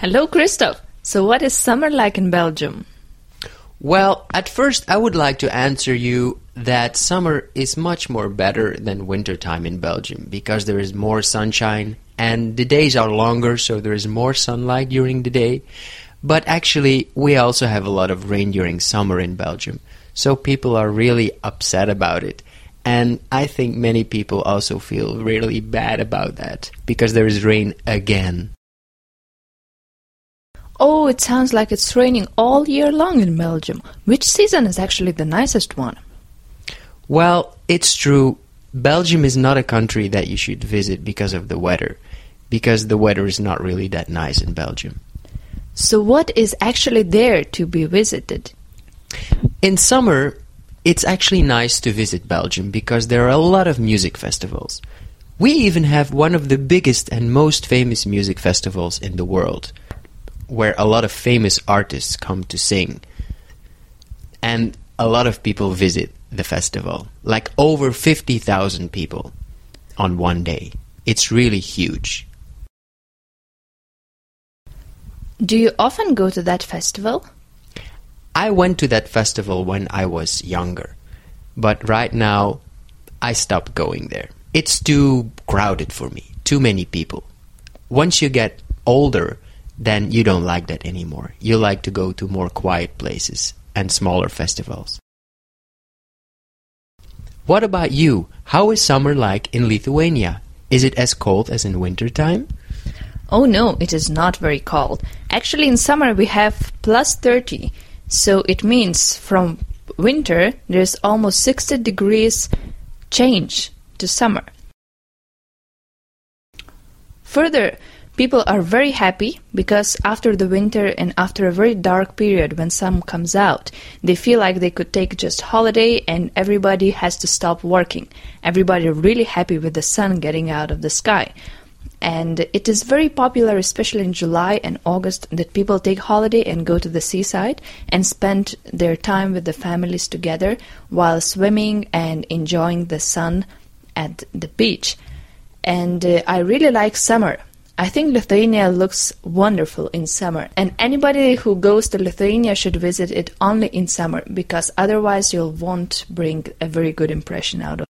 Hello, Christophe. So, what is summer like in Belgium? Well, at first, I would like to answer you that summer is much more better than wintertime in Belgium because there is more sunshine and the days are longer, so there is more sunlight during the day. But actually, we also have a lot of rain during summer in Belgium, so people are really upset about it. And I think many people also feel really bad about that because there is rain again. Oh, it sounds like it's raining all year long in Belgium. Which season is actually the nicest one? Well, it's true. Belgium is not a country that you should visit because of the weather, because the weather is not really that nice in Belgium. So, what is actually there to be visited? In summer, it's actually nice to visit Belgium because there are a lot of music festivals. We even have one of the biggest and most famous music festivals in the world where a lot of famous artists come to sing. And a lot of people visit the festival, like over 50,000 people on one day. It's really huge. Do you often go to that festival? I went to that festival when I was younger, but right now I stopped going there. It's too crowded for me, too many people. Once you get older, then you don't like that anymore. You like to go to more quiet places and smaller festivals. What about you? How is summer like in Lithuania? Is it as cold as in winter time? Oh no, it is not very cold. Actually, in summer we have plus 30, so it means from winter there's almost 60 degrees change to summer. Further, People are very happy because after the winter and after a very dark period when sun comes out, they feel like they could take just holiday and everybody has to stop working. Everybody really happy with the sun getting out of the sky. And it is very popular, especially in July and August, that people take holiday and go to the seaside and spend their time with the families together while swimming and enjoying the sun at the beach. And uh, I really like summer I think Lithuania looks wonderful in summer, and anybody who goes to Lithuania should visit it only in summer because otherwise you won't bring a very good impression out of